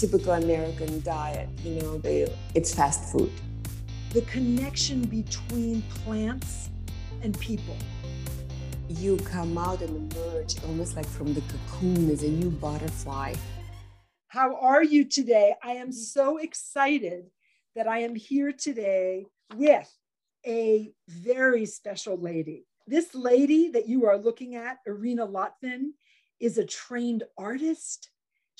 typical American diet. You know, they, it's fast food. The connection between plants and people. You come out and emerge almost like from the cocoon as a new butterfly. How are you today? I am so excited that I am here today with a very special lady. This lady that you are looking at, Irina Lotvin, is a trained artist.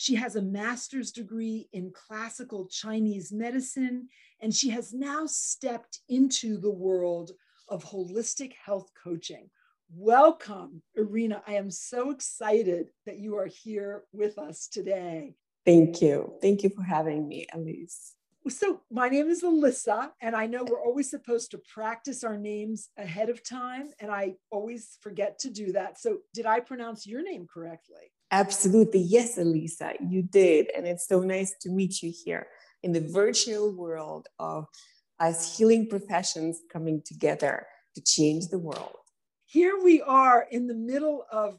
She has a master's degree in classical Chinese medicine, and she has now stepped into the world of holistic health coaching. Welcome, Irina. I am so excited that you are here with us today. Thank you. Thank you for having me, Elise. So, my name is Alyssa, and I know we're always supposed to practice our names ahead of time, and I always forget to do that. So, did I pronounce your name correctly? Absolutely. Yes, Elisa, you did. And it's so nice to meet you here in the virtual world of us healing professions coming together to change the world. Here we are in the middle of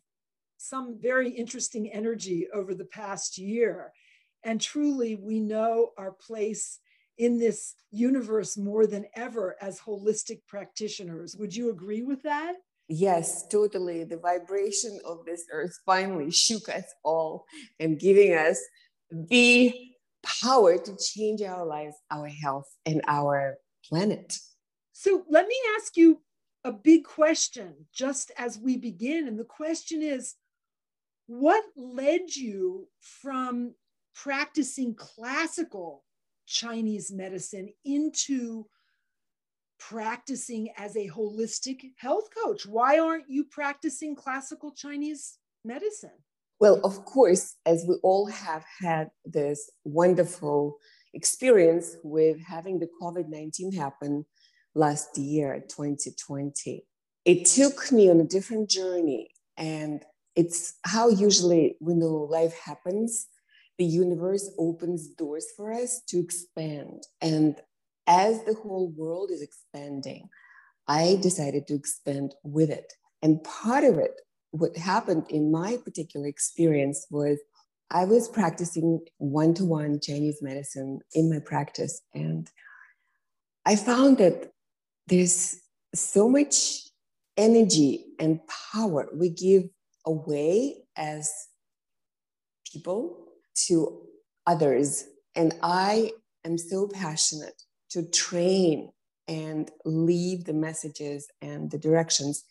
some very interesting energy over the past year. And truly, we know our place in this universe more than ever as holistic practitioners. Would you agree with that? Yes, totally. The vibration of this earth finally shook us all and giving us the power to change our lives, our health, and our planet. So let me ask you a big question just as we begin. And the question is what led you from practicing classical Chinese medicine into practicing as a holistic health coach? Why aren't you practicing classical Chinese medicine? Well, of course, as we all have had this wonderful experience with having the COVID 19 happen last year, 2020, it took me on a different journey. And it's how usually we know life happens the universe opens doors for us to expand. And as the whole world is expanding, I decided to expand with it. And part of it, what happened in my particular experience was I was practicing one to one Chinese medicine in my practice. And I found that there's so much energy and power we give away as people to others. And I am so passionate to train and leave the messages and the directions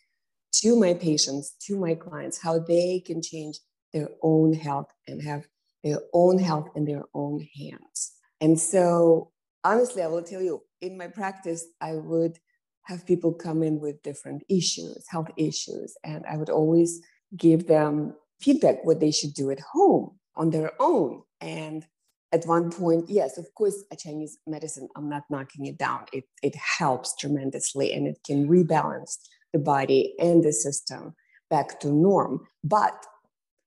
to my patients, to my clients, how they can change their own health and have their own health in their own hands. And so, honestly, I will tell you, in my practice, I would have people come in with different issues, health issues, and I would always give them feedback what they should do at home on their own. And at one point, yes, of course, a Chinese medicine, I'm not knocking it down. It, it helps tremendously and it can rebalance the body and the system back to norm. But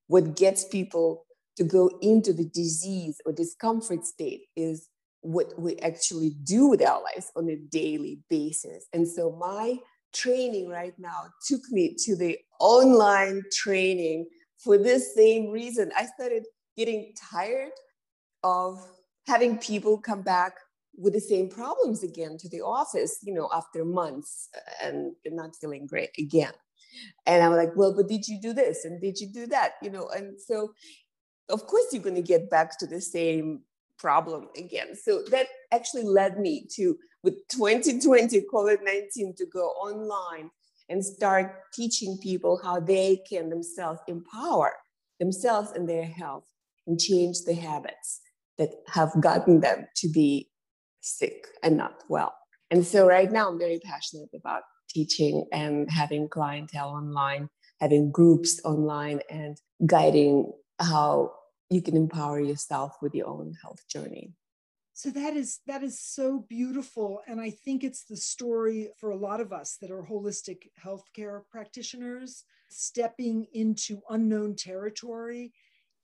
what gets people to go into the disease or discomfort state is what we actually do with our lives on a daily basis. And so my training right now took me to the online training for this same reason. I started getting tired of having people come back with the same problems again to the office, you know, after months uh, and not feeling great again. And I'm like, well, but did you do this? And did you do that? You know, and so of course you're going to get back to the same problem again. So that actually led me to, with 2020 COVID 19, to go online and start teaching people how they can themselves empower themselves and their health and change the habits that have gotten them to be sick and not well. And so right now I'm very passionate about teaching and having clientele online, having groups online and guiding how you can empower yourself with your own health journey. So that is that is so beautiful and I think it's the story for a lot of us that are holistic healthcare practitioners stepping into unknown territory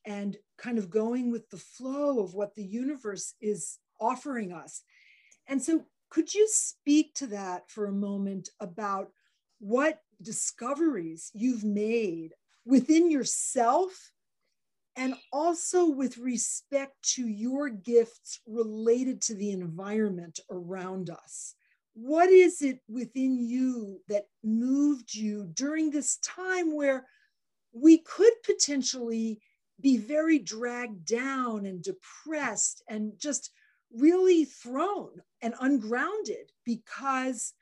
and kind of going with the flow of what the universe is offering us. And so, could you speak to that for a moment about what discoveries you've made within yourself and also with respect to your gifts related to the environment around us. What is it within you that moved you during this time where we could potentially be very dragged down and depressed and just really thrown and ungrounded because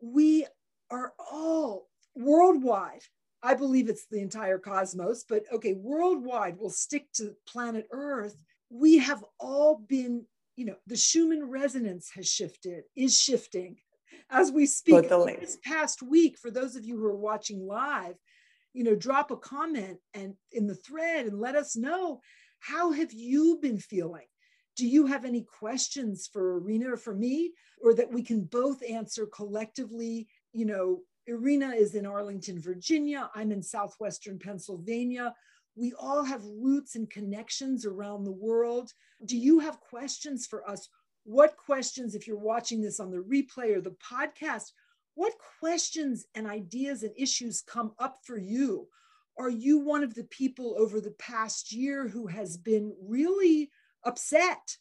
we are all worldwide I believe it's the entire cosmos, but okay, worldwide, we'll stick to planet Earth. We have all been, you know, the Schumann resonance has shifted, is shifting as we speak. Totally. This past week, for those of you who are watching live, you know, drop a comment and in the thread and let us know how have you been feeling? Do you have any questions for Irina or for me, or that we can both answer collectively? You know, Irina is in Arlington, Virginia. I'm in Southwestern Pennsylvania. We all have roots and connections around the world. Do you have questions for us? What questions, if you're watching this on the replay or the podcast, what questions and ideas and issues come up for you? Are you one of the people over the past year who has been really upset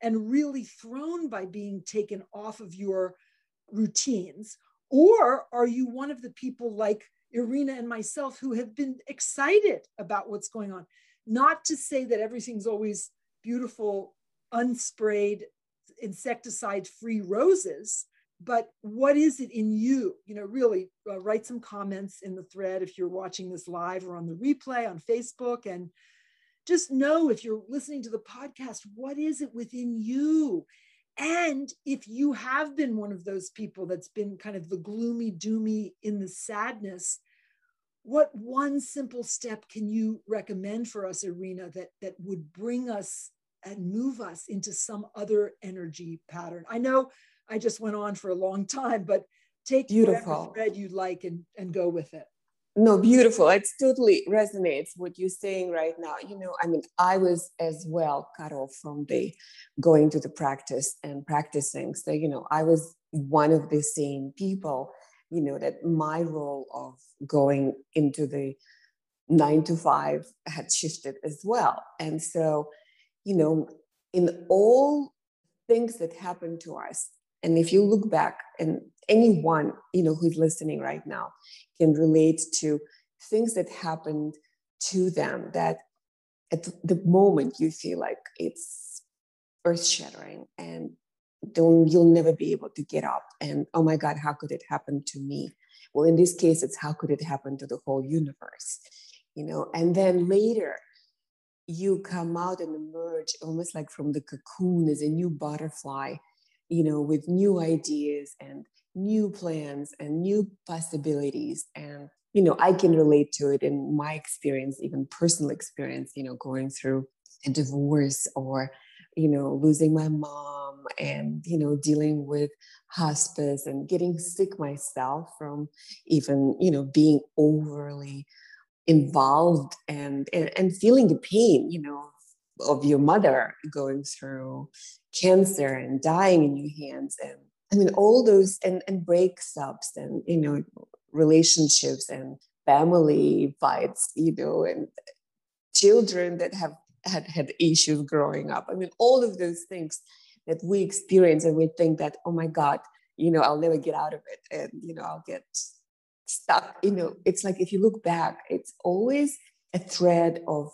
and really thrown by being taken off of your routines? Or are you one of the people like Irina and myself who have been excited about what's going on? Not to say that everything's always beautiful, unsprayed, insecticide free roses, but what is it in you? You know, really uh, write some comments in the thread if you're watching this live or on the replay on Facebook. And just know if you're listening to the podcast, what is it within you? And if you have been one of those people that's been kind of the gloomy, doomy in the sadness, what one simple step can you recommend for us, Irina, that, that would bring us and move us into some other energy pattern? I know I just went on for a long time, but take Beautiful. whatever thread you'd like and, and go with it. No beautiful. It totally resonates what you're saying right now. You know i mean i was as well cut off from the going to the practice and practicing. So you know i was one of the same people you know that my role of going into the nine to five had shifted as well. And so you know in all things that happened to us and if you look back and anyone you know who's listening right now can relate to things that happened to them that at the moment you feel like it's earth shattering and don't you'll never be able to get up and oh my god how could it happen to me? Well in this case it's how could it happen to the whole universe? You know and then later you come out and emerge almost like from the cocoon as a new butterfly you know with new ideas and new plans and new possibilities and you know i can relate to it in my experience even personal experience you know going through a divorce or you know losing my mom and you know dealing with hospice and getting sick myself from even you know being overly involved and and, and feeling the pain you know of your mother going through cancer and dying in your hands and I mean, all those and, and breakups and, you know, relationships and family fights, you know, and children that have had had issues growing up. I mean, all of those things that we experience and we think that, oh my God, you know, I'll never get out of it and, you know, I'll get stuck. You know, it's like if you look back, it's always a thread of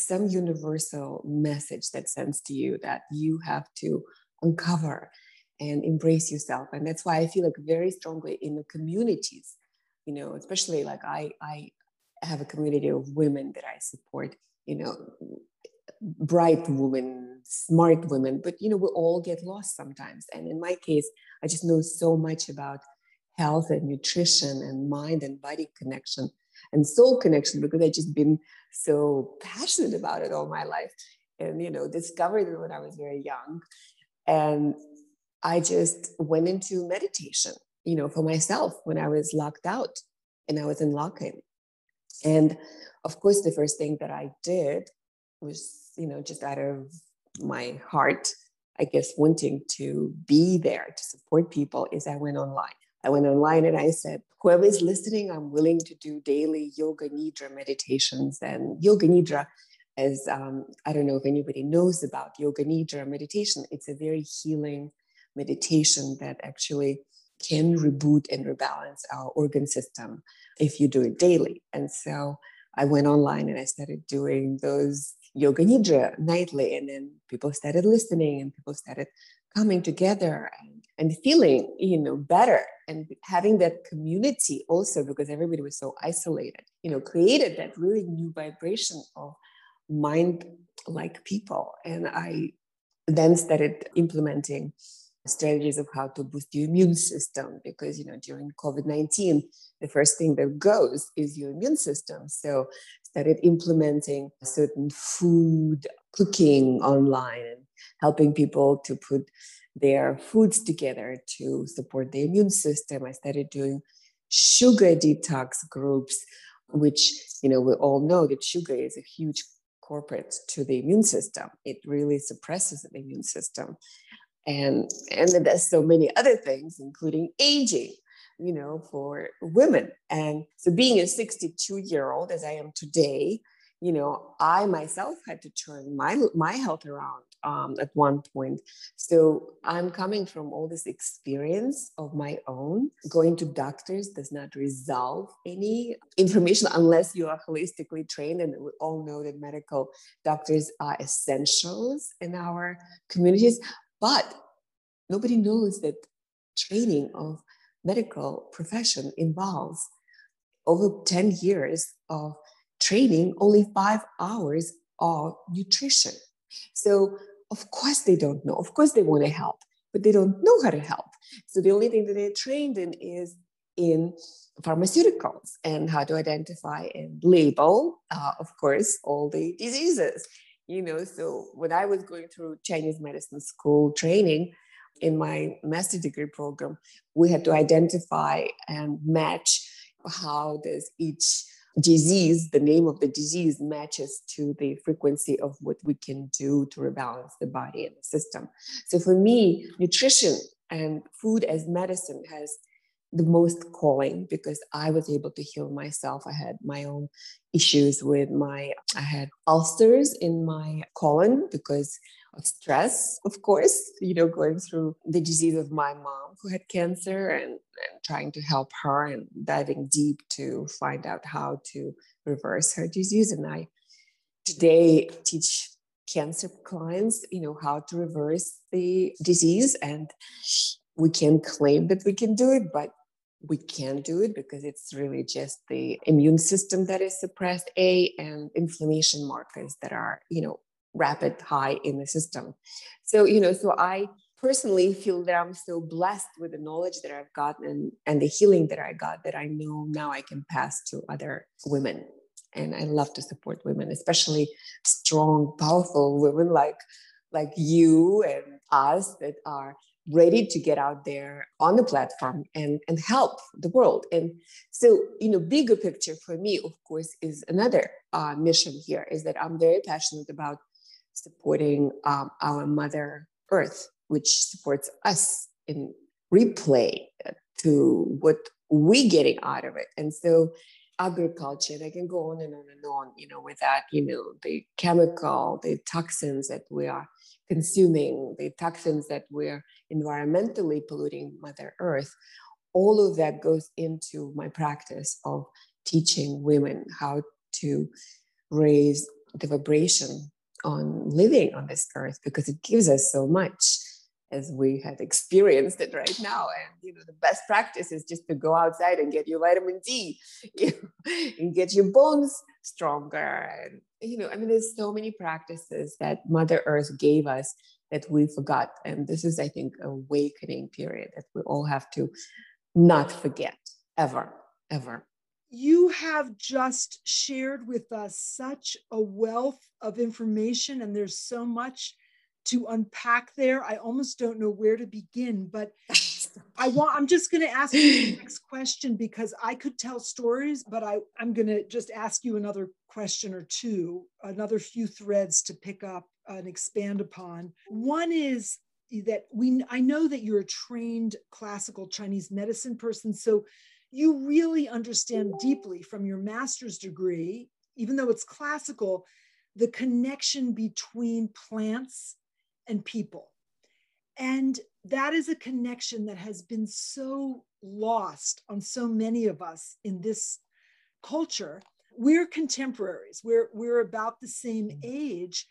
some universal message that sends to you that you have to uncover and embrace yourself. And that's why i feel like very strongly in the communities you know especially like i i have a community of women that i support you know bright women smart women but you know we all get lost sometimes. And in my case i just know so much about health and nutrition and mind and body connection and soul connection because i just been so passionate about it all my life and you know discovered it when i was very young and I just went into meditation, you know, for myself when I was locked out and I was in lock-in. And of course, the first thing that I did was, you know, just out of my heart, I guess, wanting to be there to support people, is I went online. I went online and I said, whoever is listening, I'm willing to do daily yoga nidra meditations. And yoga nidra as um, I don't know if anybody knows about Yoga Nidra meditation, it's a very healing meditation that actually can reboot and rebalance our organ system if you do it daily. And so I went online and I started doing those yoga nidra nightly, and then people started listening and people started coming together and, and feeling you know better and having that community also because everybody was so isolated you know created that really new vibration of mind like people. And i then started implementing strategies of how to boost your immune system because you know during covid-19 the first thing that goes is your immune system. So started implementing certain food cooking online and helping people to put their foods together to support the immune system. I started doing sugar detox groups which you know we all know that sugar is a huge corporate to the immune system. It really suppresses the immune system. And and there's so many other things including aging you know for women. And so being a 62 year old as i am today you know i myself had to turn my my health around um, at one point. So i'm coming from all this experience of my own. Going to doctors does not resolve any information unless you are holistically trained and we all know that medical doctors are essentials in our communities. But nobody knows that training of medical profession involves over 10 years of training, only five hours of nutrition. So, of course, they don't know. Of course, they want to help, but they don't know how to help. So, the only thing that they're trained in is in pharmaceuticals and how to identify and label, uh, of course, all the diseases. You know, so when I was going through Chinese medicine school training, in my master degree program, we had to identify and match how does each disease, the name of the disease matches to the frequency of what we can do to rebalance the body and the system. So for me, nutrition and food as medicine has the most calling because I was able to heal myself. I had my own issues with my, I had ulcers in my colon because stress, of course, you know, going through the disease of my mom who had cancer and, and trying to help her and diving deep to find out how to reverse her disease. And I today teach cancer clients, you know, how to reverse the disease. And we can claim that we can do it, but we can't do it because it's really just the immune system that is suppressed a and inflammation markers that are you know rapid high in the system. So, you know, so I personally feel that I'm so blessed with the knowledge that I've gotten and, the healing that I got that I know now I can pass to other women. And I love to support women, especially strong, powerful women like like you and us that are ready to get out there on the platform and, and help the world. And so, you know, bigger picture for me, of course, is another uh, mission here is that I'm very passionate about supporting um, our Mother Earth, which supports us in replay to what we getting out of it. And so agriculture, and I can go on and on and on, you know, with that, you know, the chemical, the toxins that we are consuming, the toxins that we're environmentally polluting Mother Earth, all of that goes into my practice of teaching women how to raise the vibration on living on this earth because it gives us so much as we have experienced it right now. And you know, the best practice is just to go outside and get your vitamin D you know, and get your bones stronger. And you know, I mean, there's so many practices that Mother Earth gave us that we forgot. And this is, I think, an awakening period that we all have to not forget ever, ever you have just shared with us such a wealth of information, and there's so much to unpack there. I almost don't know where to begin, but I want I'm just going to ask you the next question because I could tell stories, but I I'm going to just ask you another question or two, another few threads to pick up and expand upon. One is that we I know that you're a trained classical Chinese medicine person, so you really understand deeply from your master's degree, even though it's classical, the connection between plants and people. And that is a connection that has been so lost on so many of us in this culture. We're contemporaries, we're, we're about the same mm. age.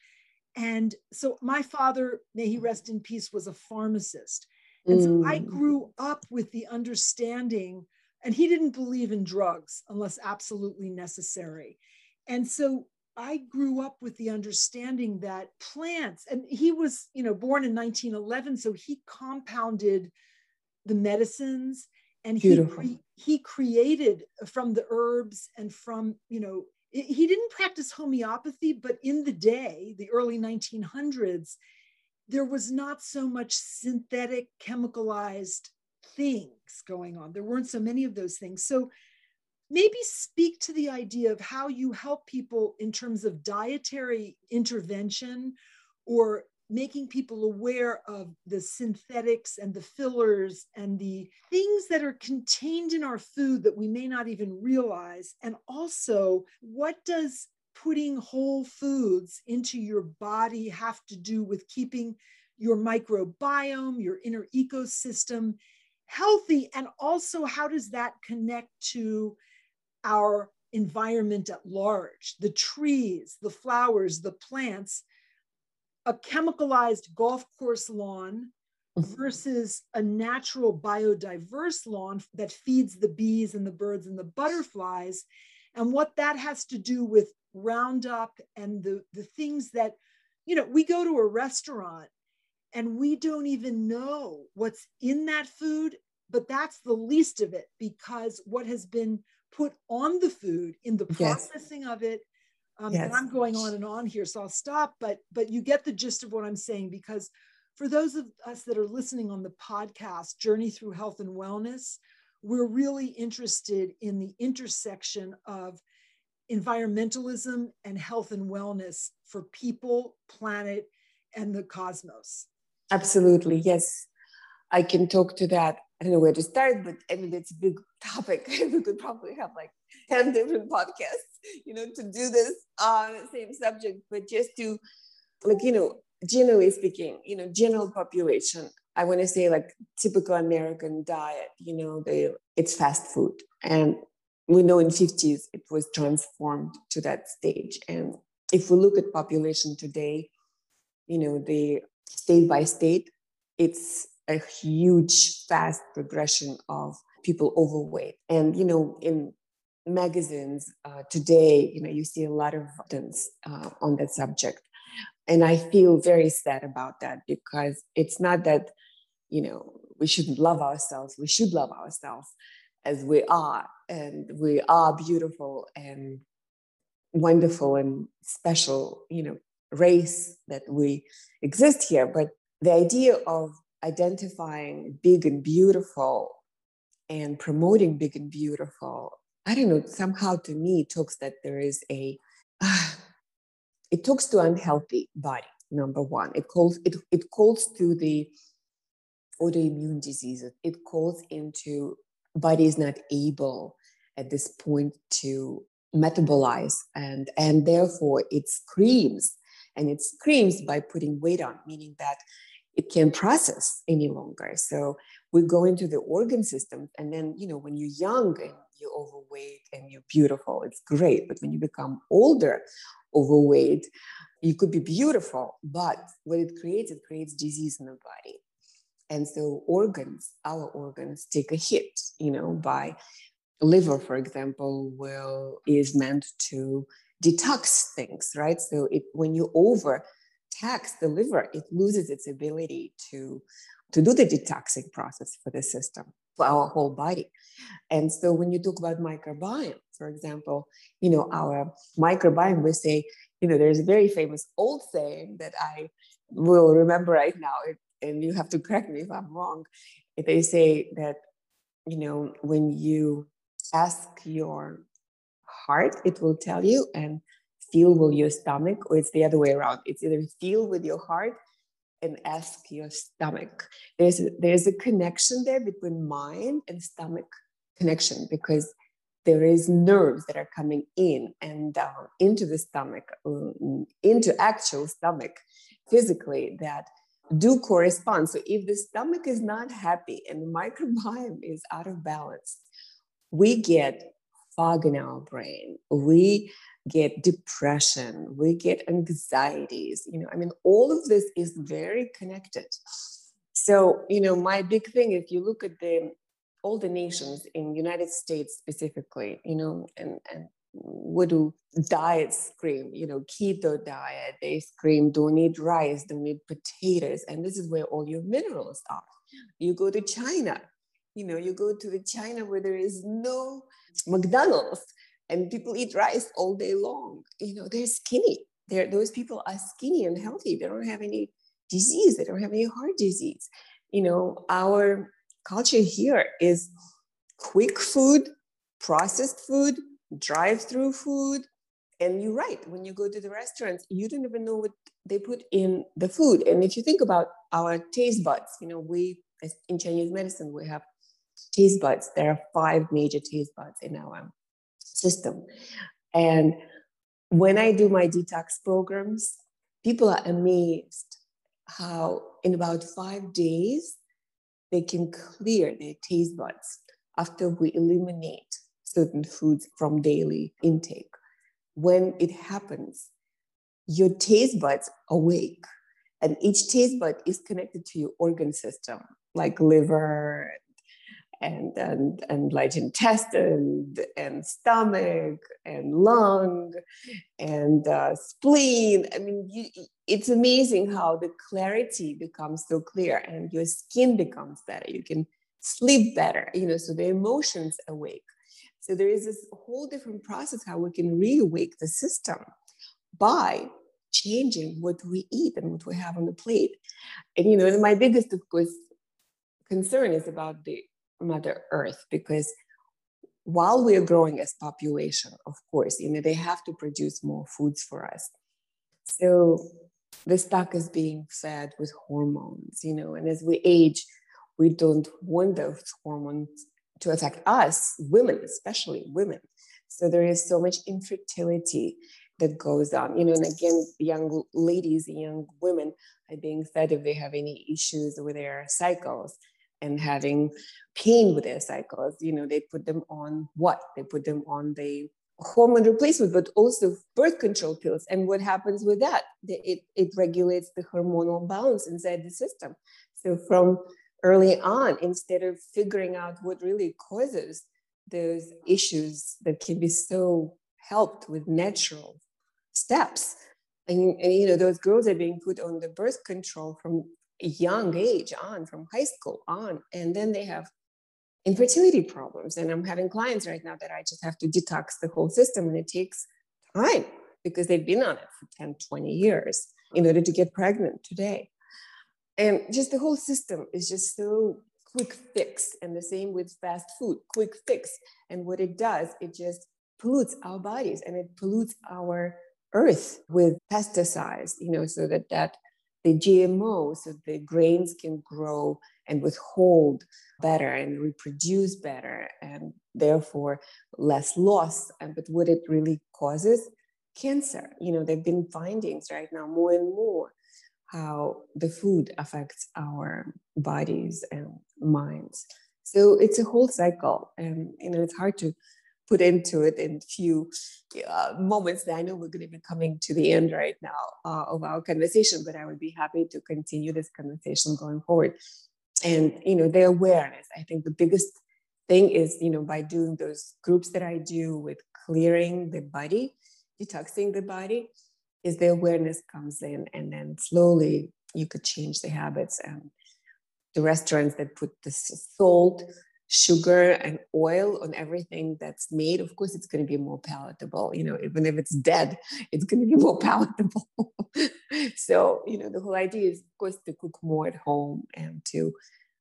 And so my father, may he rest in peace, was a pharmacist. And so I mm. grew up with the understanding, and he didn't believe in drugs unless absolutely necessary. And so I grew up with the understanding that plants, and he was, you know, born in 1911, so he compounded the medicines and he cre- he created from the herbs and from, you know, he didn't practice homeopathy, but in the day, the early 1900s, there was not so much synthetic, chemicalized things going on. There weren't so many of those things. So maybe speak to the idea of how you help people in terms of dietary intervention or making people aware of the synthetics and the fillers and the things that are contained in our food that we may not even realize and also what does putting whole foods into your body have to do with keeping your microbiome your inner ecosystem healthy and also how does that connect to our environment at large the trees, the flowers, the plants. A chemicalized golf course lawn mm-hmm. versus a natural biodiverse lawn that feeds the bees and the birds and the butterflies, and what that has to do with Roundup and the, the things that, you know, we go to a restaurant and we don't even know what's in that food, but that's the least of it because what has been put on the food in the processing yes. of it um, yes. and i'm going on and on here so i'll stop but but you get the gist of what i'm saying because for those of us that are listening on the podcast journey through health and wellness we're really interested in the intersection of environmentalism and health and wellness for people planet and the cosmos absolutely yes i can talk to that I don't know where to start, but I mean, it's a big topic. we could probably have like 10 different podcasts, you know, to do this on the same subject, but just to, like, you know, generally speaking, you know, general population, I want to say like typical American diet, you know, they, it's fast food. And we know in 50s it was transformed to that stage. And if we look at population today, you know, the state by state, it's a huge, fast progression of people overweight. And, you know, in magazines uh, today, you know, you see a lot of evidence uh, on that subject. And I feel very sad about that because it's not that, you know, we shouldn't love ourselves. We should love ourselves as we are. And we are beautiful and wonderful and special, you know, race that we exist here. But the idea of identifying big and beautiful and promoting big and beautiful i don't know somehow to me it talks that there is a uh, it talks to unhealthy body number one it calls it, it calls to the autoimmune diseases it calls into body is not able at this point to metabolize and and therefore it screams and it screams by putting weight on meaning that it can't process any longer. So we go into the organ system, and then you know when you're young and you're overweight and you're beautiful, it's great. But when you become older, overweight, you could be beautiful, but what it creates, it creates disease in the body. And so organs, our organs, take a hit. You know, by liver, for example, will is meant to detox things, right? So it when you over tax the liver, it loses its ability to, to do the detoxing process for the system, for our whole body. And so when you talk about microbiome, for example, you know, our microbiome, we say, you know, there's a very famous old saying that I will remember right now, and you have to correct me if I'm wrong. They say that, you know, when you ask your heart, it will tell you, and feel with your stomach, or it's the other way around. It's either feel with your heart and ask your stomach. There's a, there's a connection there between mind and stomach connection because there is nerves that are coming in and down into the stomach, um, into actual stomach physically that do correspond. So if the stomach is not happy and the microbiome is out of balance, we get fog in our brain. We get depression, we get anxieties. You know, I mean, all of this is very connected. So, you know, my big thing, if you look at the all the nations in United States specifically, you know, and, and what do diets scream? You know, keto diet, they scream, don't eat rice, don't eat potatoes. And this is where all your minerals are. You go to China, you know, you go to the China where there is no McDonald's and people eat rice all day long. You know, they're skinny. They're, those people are skinny and healthy. They don't have any disease. They don't have any heart disease. You know, our culture here is quick food, processed food, drive-through food. And you're right. When you go to the restaurants, you don't even know what they put in the food. And if you think about our taste buds, you know, we in Chinese medicine we have taste buds. There are five major taste buds in our system. And when I do my detox programs, people are amazed how in about five days they can clear their taste buds after we eliminate certain foods from daily intake. When it happens, your taste buds awake, and each taste bud is connected to your organ system, like liver and and and large intestine and stomach and lung and uh, spleen. I mean, you, it's amazing how the clarity becomes so clear and your skin becomes better. You can sleep better, you know, so the emotions awake. So there is this whole different process how we can reawake the system by changing what we eat and what we have on the plate. And you know, my biggest, of course, concern is about the Mother Earth because while we are growing as population, of course, you know, they have to produce more foods for us. So the stock is being fed with hormones, you know, and as we age, we don't want those hormones to affect us, women, especially women. So there is so much infertility that goes on, you know, and again, young ladies, young women are being fed if they have any issues with their cycles and having pain with their cycles, you know, they put them on what? They put them on the hormone replacement, but also birth control pills. And what happens with that? It, it regulates the hormonal balance inside the system. So from early on, instead of figuring out what really causes those issues that can be so helped with natural steps. And, and you know, those girls are being put on the birth control from young age on, from high school on, and then they have infertility problems. And I'm having clients right now that I just have to detox the whole system, and it takes time because they've been on it for 10, 20 years in order to get pregnant today. And just the whole system is just so quick fix. And the same with fast food, quick fix. And what it does, it just pollutes our bodies and it pollutes our earth with pesticides, you know, so that that the GMO so the grains can grow and withhold better and reproduce better and therefore less loss. But what it really causes? Cancer. You know, there have been findings right now more and more how the food affects our bodies and minds. So it's a whole cycle, and you know it's hard to put into it in few uh, moments that I know we're going to be coming to the end right now uh, of our conversation, but I would be happy to continue this conversation going forward. And, you know, the awareness, I think the biggest thing is, you know, by doing those groups that I do with clearing the body, detoxing the body, is the awareness comes in and then slowly you could change the habits and the restaurants that put the salt sugar and oil on everything that's made, of course, it's going to be more palatable. You know, even if it's dead, it's going to be more palatable. so, you know, the whole idea is, of course, to cook more at home and to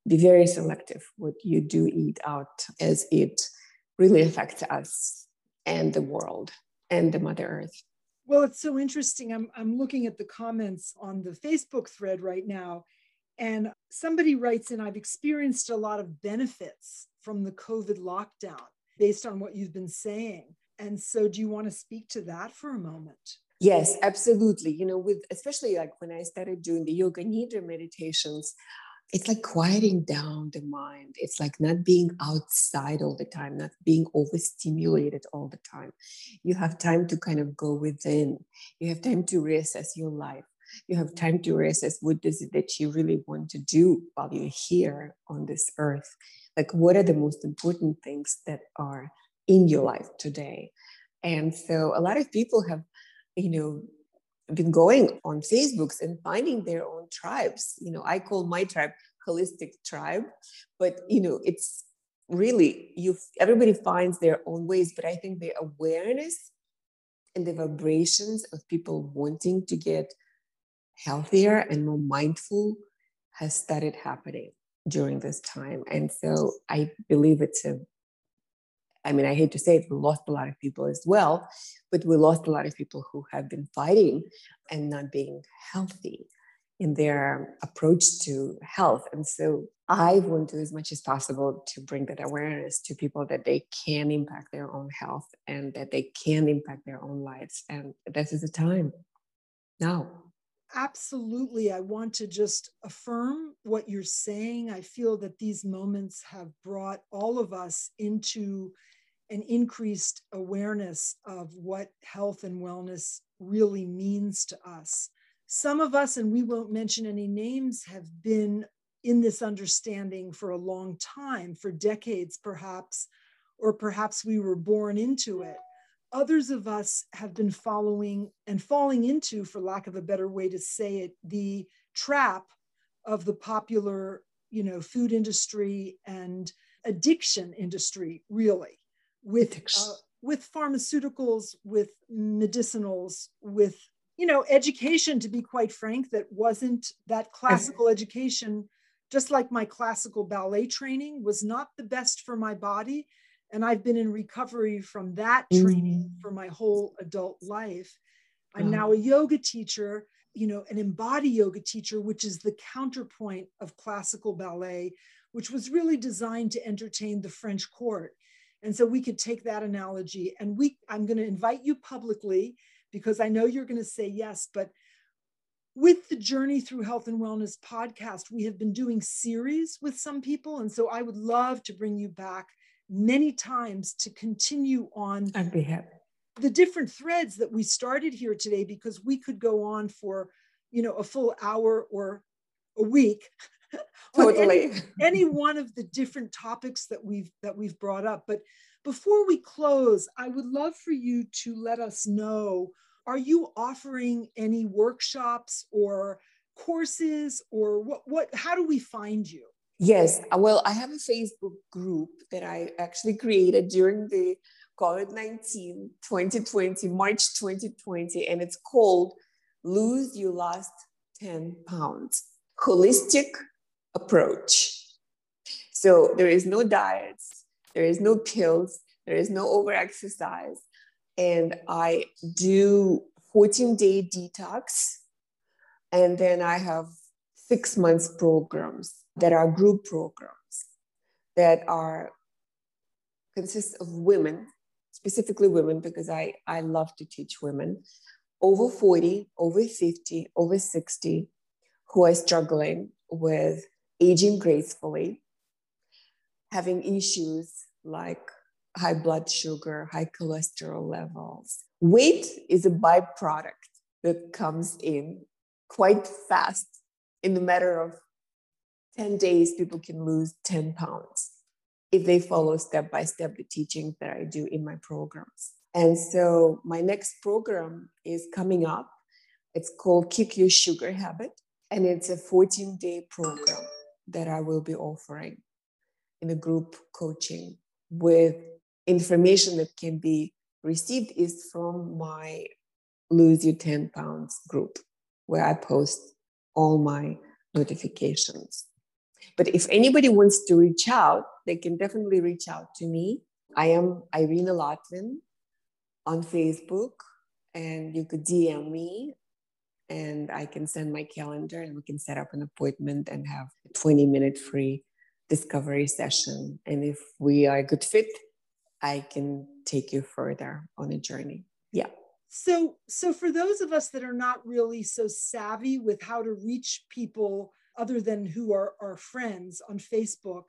be very selective what you do eat out as it really affects us and the world and the Mother Earth. Well, it's so interesting. I'm, I'm looking at the comments on the Facebook thread right now, and somebody writes in, I've experienced a lot of benefits from the COVID lockdown. based on what you've been saying. And so, do you want to speak to that for a moment? Yes, absolutely. You know, with especially like when I started doing the yoga nidra meditations, it's like quieting down the mind. It's like not being outside all the time, not being overstimulated all the time. You have time to kind of go within. You have time to reassess your life. You have time to reassess what is it that you really want to do while you're here on this earth. Like, what are the most important things that are in your life today? And so, a lot of people have, you know, been going on Facebooks and finding their own tribes. You know, I call my tribe holistic tribe, but you know, it's really you everybody finds their own ways, but I think the awareness and the vibrations of people wanting to get healthier and more mindful has started happening during this time. And so I believe it's a I mean, I hate to say it, we lost a lot of people as well, but we lost a lot of people who have been fighting and not being healthy in their approach to health. And so I want to, as much as possible, to bring that awareness to people that they can impact their own health and that they can impact their own lives. And this is the time now. Absolutely. I want to just affirm what you're saying. I feel that these moments have brought all of us into an increased awareness of what health and wellness really means to us. Some of us, and we won't mention any names, have been in this understanding for a long time, for decades perhaps, or perhaps we were born into it. Others of us have been following and falling into, for lack of a better way to say it, the trap of the popular, you know, food industry and addiction industry, really with uh, with pharmaceuticals, with medicinals, with you know education. To be quite frank, that wasn't that classical education. Just like my classical ballet training was not the best for my body, and I've been in recovery from that training mm. for my whole adult life. I'm now a yoga teacher, you know, an embody yoga teacher, which is the counterpoint of classical ballet, which was really designed to entertain the French court. And so we could take that analogy and we I'm going to invite you publicly because I know you're going to say yes, but with the Journey Through Health and Wellness podcast, we have been doing series with some people. And so I would love to bring you back many times to continue on I'd be happy. the different threads that we started here today because we could go on for you know a full hour or a week. totally any, any one of the different topics that we've that we've brought up. But before we close i would love for you to let us know are you offering any workshops or courses or what what how do we find you yes uh, well i have a facebook group that i actually created during the covid-19 2020 march 2020 and it's called lose your last 10 pounds holistic approach. So there is no diets, there is no pills, there is no over exercise. And I do 14 day detox. And then I have six months programs that are group programs that are consist of women, specifically women, because I, I love to teach women over 40, over 50, over 60 who are struggling with aging gracefully, having issues like high blood sugar, high cholesterol levels. Weight is a byproduct that comes in quite fast. In the matter of 10 days, people can lose 10 pounds if they follow step by step the teachings that I do in my programs. And so my next program is coming up. It's called Kick Your Sugar Habit, and it's a 14 day program that I will be offering in a group coaching with information that can be received is from my lose your 10 pounds group where I post all my notifications. But if anybody wants to reach out, they can definitely reach out to me. I am Irina Lotvin on Facebook, and you could DM me and I can send my calendar and we can set up an appointment and have a 20 minute free discovery session. And if we are a good fit, I can take you further on a journey. Yeah. So, so for those of us that are not really so savvy with how to reach people other than who are our friends on Facebook,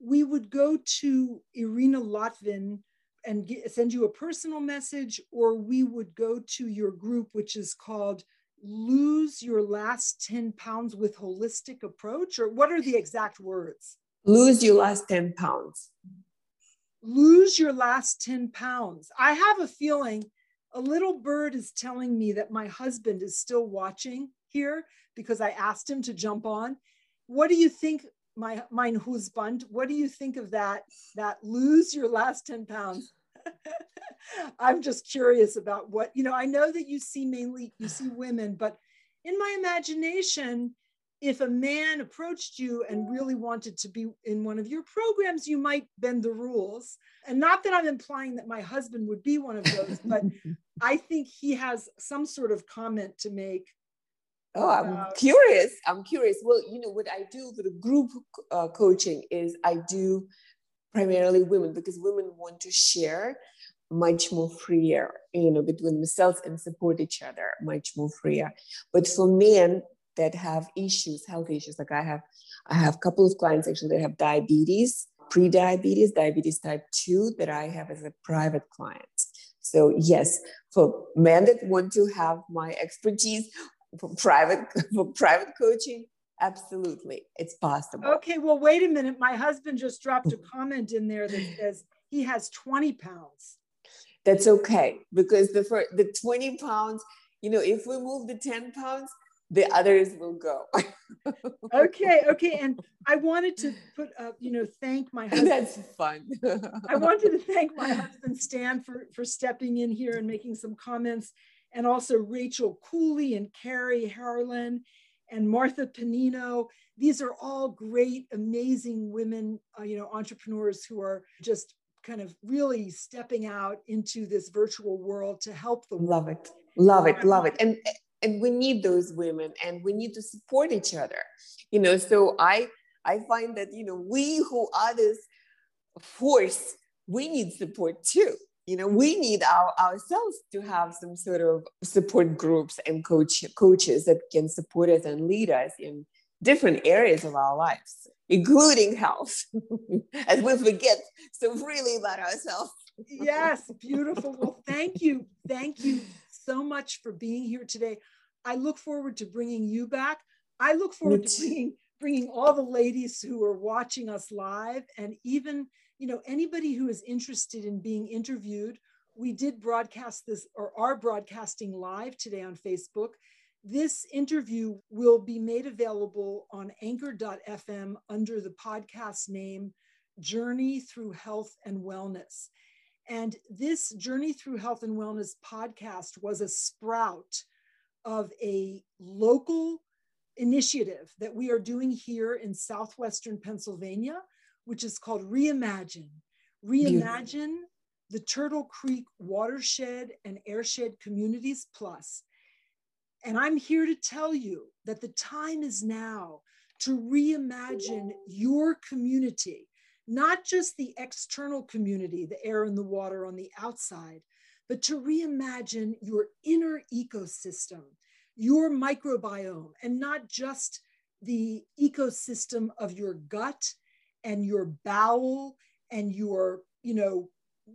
we would go to Irina Lotvin and get, send you a personal message, or we would go to your group, which is called Lose Your Last 10 Pounds with Holistic Approach, or what are the exact words? Lose your last 10 pounds. Lose your last 10 pounds. I have a feeling a little bird is telling me that my husband is still watching here because I asked him to jump on. What do you think, my mein husband? What do you think of that? That lose your last 10 pounds. I'm just curious about what, you know, I know that you see mainly, you see women, but in my imagination, if a man approached you and really wanted to be in one of your programs, you might bend the rules. And not that I'm implying that my husband would be one of those, but I think he has some sort of comment to make. Oh, I'm curious. I'm curious. Well, you know, what I do for the group uh, coaching is I do primarily women because women want to share much more freer, you know, between themselves and support each other much more freer. But for men, that have issues, health issues. Like I have, I have a couple of clients actually that have diabetes, pre-diabetes, diabetes type two that I have as a private client. So yes, for men that want to have my expertise for private for private coaching, absolutely, it's possible. Okay, well, wait a minute. My husband just dropped a comment in there that says he has 20 pounds. That's okay because the for the 20 pounds, you know, if we move the 10 pounds, the others will go. okay, okay. And I wanted to put up, you know, thank my husband. That's fun. I wanted to thank my husband Stan for, for stepping in here and making some comments, and also Rachel Cooley and Carrie Harlan and Martha Panino. These are all great, amazing women, uh, you know, entrepreneurs who are just kind of really stepping out into this virtual world to help the love it. Love it. Love it. And and we need those women and we need to support each other you know? So i i find that you know we who are this force we need support too you know we need our ourselves to have some sort of support groups and coach coaches that can support us and lead us in different areas of our lives including health as we forget so really about ourselves yes beautiful well thank you thank you so much for being here today. I look forward to bringing you back. I look forward to bringing bringing all the ladies who are watching us live and even you know anybody who is interested in being interviewed we did broadcast this or are broadcasting live today on facebook. This interview will be made available on anchor.fm under the podcast name journey through health and wellness. And this Journey Through Health and Wellness podcast was a sprout of a local initiative that we are doing here in southwestern Pennsylvania, which is called Reimagine. Reimagine Beautiful. the Turtle Creek Watershed and Airshed Communities Plus. And I'm here to tell you that the time is now to reimagine your community not just the external community, the air and the water on the outside, but to reimagine your inner ecosystem, your microbiome, and not just the ecosystem of your gut and your bowel and your, you know,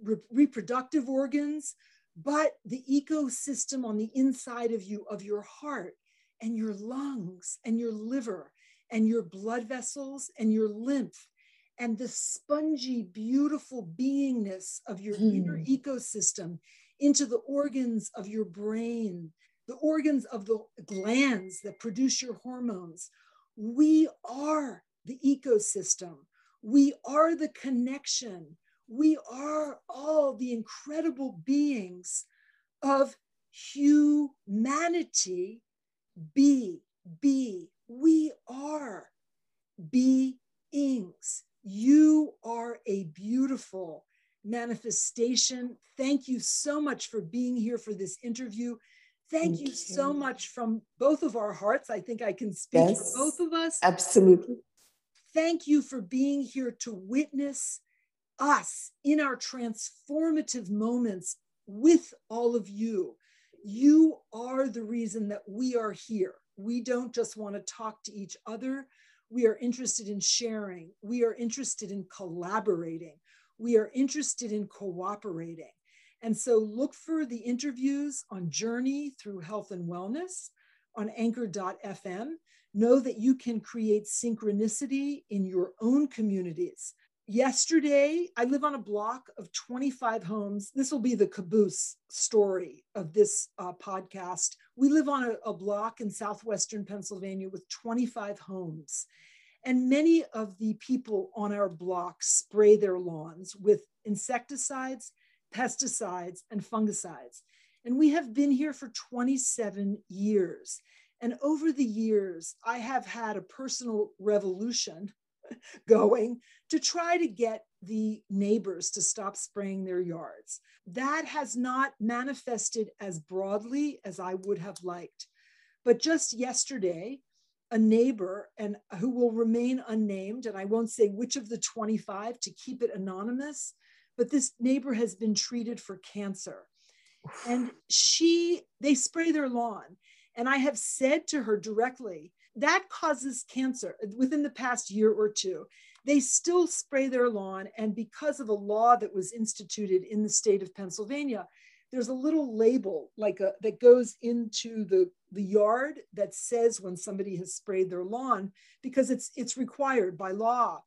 re- reproductive organs, but the ecosystem on the inside of you, of your heart and your lungs and your liver and your blood vessels and your lymph and the spongy, beautiful beingness of your hmm. inner ecosystem into the organs of your brain, the organs of the glands that produce your hormones. We are the ecosystem. We are the connection. We are all the incredible beings of humanity. Be, be, we are beings. You are a beautiful manifestation. Thank you so much for being here for this interview. Thank, Thank you, you, so much from both of our hearts. I think I can speak yes, for both of us. Absolutely. Thank you for being here to witness us in our transformative moments with all of you. You are the reason that we are here. We don't just want to talk to each other. We are interested in sharing. We are interested in collaborating. We are interested in cooperating. And so look for the interviews on Journey through Health and Wellness on anchor.fm. Know that you can create synchronicity in your own communities. Yesterday i live on a block of 25 homes. This will be the caboose story of this uh, podcast. We live on a, a block in southwestern pennsylvania with 25 homes. And many of the people on our block spray their lawns with insecticides pesticides and fungicides. And we have been here for 27 years and over the years i have had a personal revolution going to try to get the neighbors to stop spraying their yards. That has not manifested as broadly as I would have liked. But just yesterday, a neighbor and who will remain unnamed, and I won't say which of the 25 to keep it anonymous, but this neighbor has been treated for cancer. And she, they spray their lawn. And I have said to her directly, that causes cancer uh, within the past year or two. They still spray their lawn. And because of a law that was instituted in the state of Pennsylvania, there's a little label like a, that goes into the, the yard that says when somebody has sprayed their lawn because it's, it's required by law.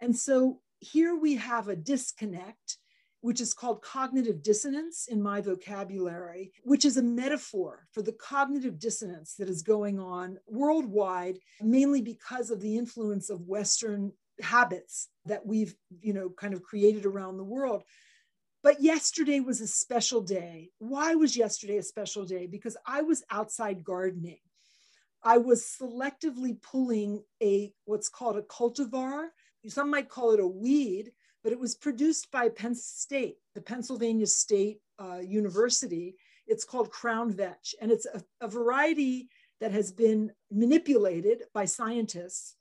And so here we have a disconnect which is called cognitive dissonance in my vocabulary, which is a metaphor for the cognitive dissonance that is going on worldwide, mainly because of the influence of Western habits that we've, you know, kind of created around the world. But yesterday was a special day. Why was yesterday a special day? Because I was outside gardening. I was selectively pulling a what's called a cultivar. Some might call it a weed, but it was produced by Penn State, the Pennsylvania State uh, University. It's called Crown Vetch, and it's a, a variety that has been manipulated by scientists,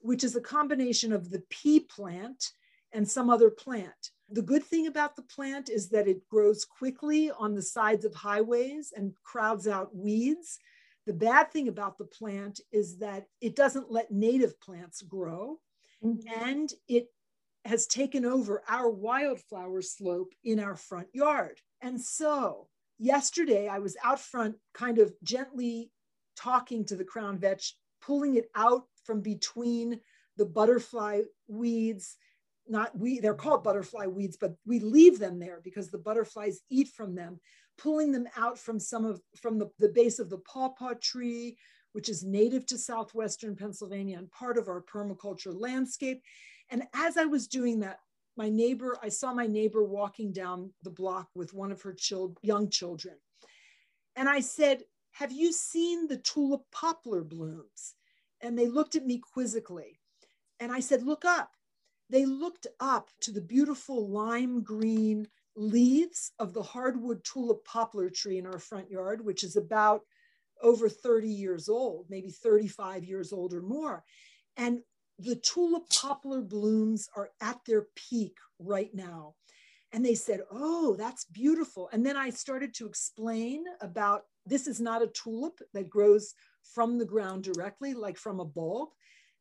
which is a combination of the pea plant and some other plant. The good thing about the plant is that it grows quickly on the sides of highways and crowds out weeds. The bad thing about the plant is that it doesn't let native plants grow mm-hmm. and it has taken over our wildflower slope in our front yard. And so yesterday I was out front, kind of gently talking to the crown vetch, pulling it out from between the butterfly weeds. Not we, they're called butterfly weeds, but we leave them there because the butterflies eat from them, pulling them out from some of from the, the base of the pawpaw tree, which is native to southwestern Pennsylvania and part of our permaculture landscape. And as I was doing that, my neighbor, I saw my neighbor walking down the block with one of her child, young children. And I said, Have you seen the tulip poplar blooms? And they looked at me quizzically. And I said, Look up. They looked up to the beautiful lime green leaves of the hardwood tulip poplar tree in our front yard, which is about over 30 years old, maybe 35 years old or more. And the tulip poplar blooms are at their peak right now. And they said, Oh, that's beautiful. And then I started to explain about this is not a tulip that grows from the ground directly, like from a bulb.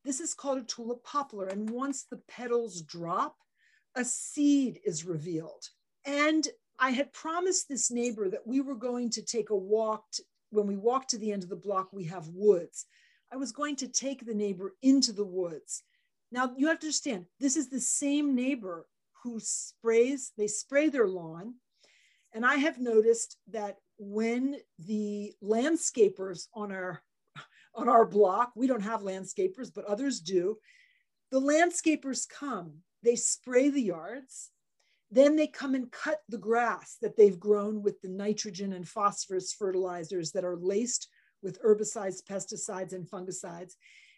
This is called a tulip poplar. And once the petals drop, a seed is revealed. And I had promised this neighbor that we were going to take a walk. To, when we walk to the end of the block, we have woods. I was going to take the neighbor into the woods. Now you have to understand, this is the same neighbor who sprays, they spray their lawn. And I have noticed that when the landscapers on our on our block, we don't have landscapers, but others do. The landscapers come, they spray the yards, then they come and cut the grass that they've grown with the nitrogen and phosphorus fertilizers that are laced with herbicides, pesticides, and fungicides.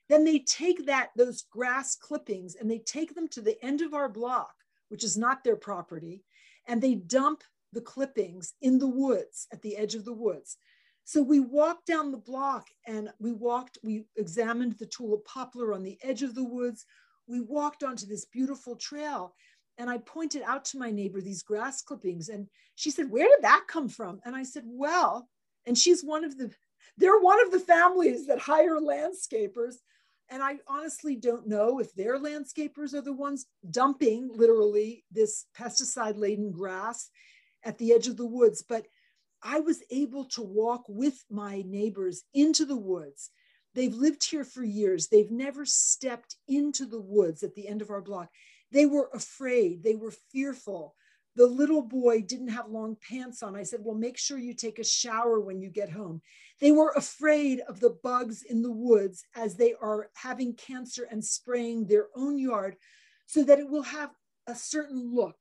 Then they take that, those grass clippings, and they take them to the end of our block, which is not their property, and they dump the clippings in the woods, at the edge of the woods. So we walked down the block and we walked, we examined the tulip poplar on the edge of the woods. We walked onto this beautiful trail. And I pointed out to my neighbor these grass clippings. And she said, Where did that come from? And I said, Well, and she's one of the, they're one of the families that hire landscapers. And I honestly don't know if their landscapers are the ones dumping literally this pesticide laden grass at the edge of the woods. But I was able to walk with my neighbors into the woods. They've lived here for years. They've never stepped into the woods at the end of our block. They were afraid, they were fearful. The little boy didn't have long pants on. I said, Well, make sure you take a shower when you get home. They were afraid of the bugs in the woods as they are having cancer and spraying their own yard so that it will have a certain look,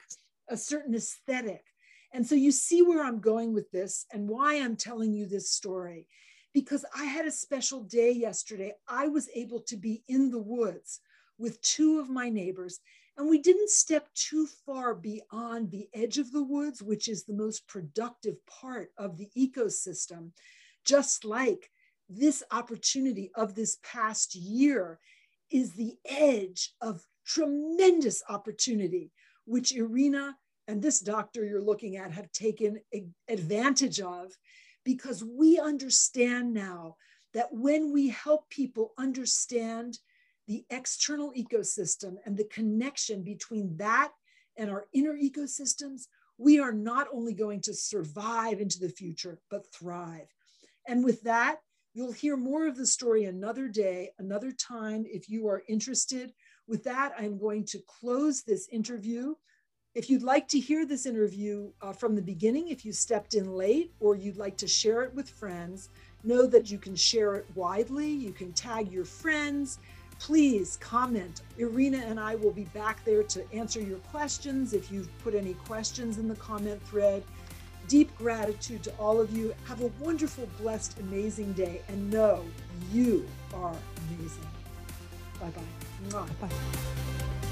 a certain aesthetic. And so you see where I'm going with this and why I'm telling you this story. Because I had a special day yesterday. I was able to be in the woods with two of my neighbors and we didn't step too far beyond the edge of the woods, which is the most productive part of the ecosystem, just like this opportunity of this past year is the edge of tremendous opportunity, which Irina and this doctor you're looking at have taken advantage of because we understand now that when we help people understand the external ecosystem and the connection between that and our inner ecosystems, we are not only going to survive into the future, but thrive. And with that, you'll hear more of the story another day, another time, if you are interested. With that, I'm going to close this interview. If you'd like to hear this interview uh, from the beginning, if you stepped in late or you'd like to share it with friends, know that you can share it widely. You can tag your friends please comment. Irina and I will be back there to answer your questions if you've put any questions in the comment thread. Deep gratitude to all of you. Have a wonderful, blessed, amazing day, and know you are amazing. Bye bye. Bye.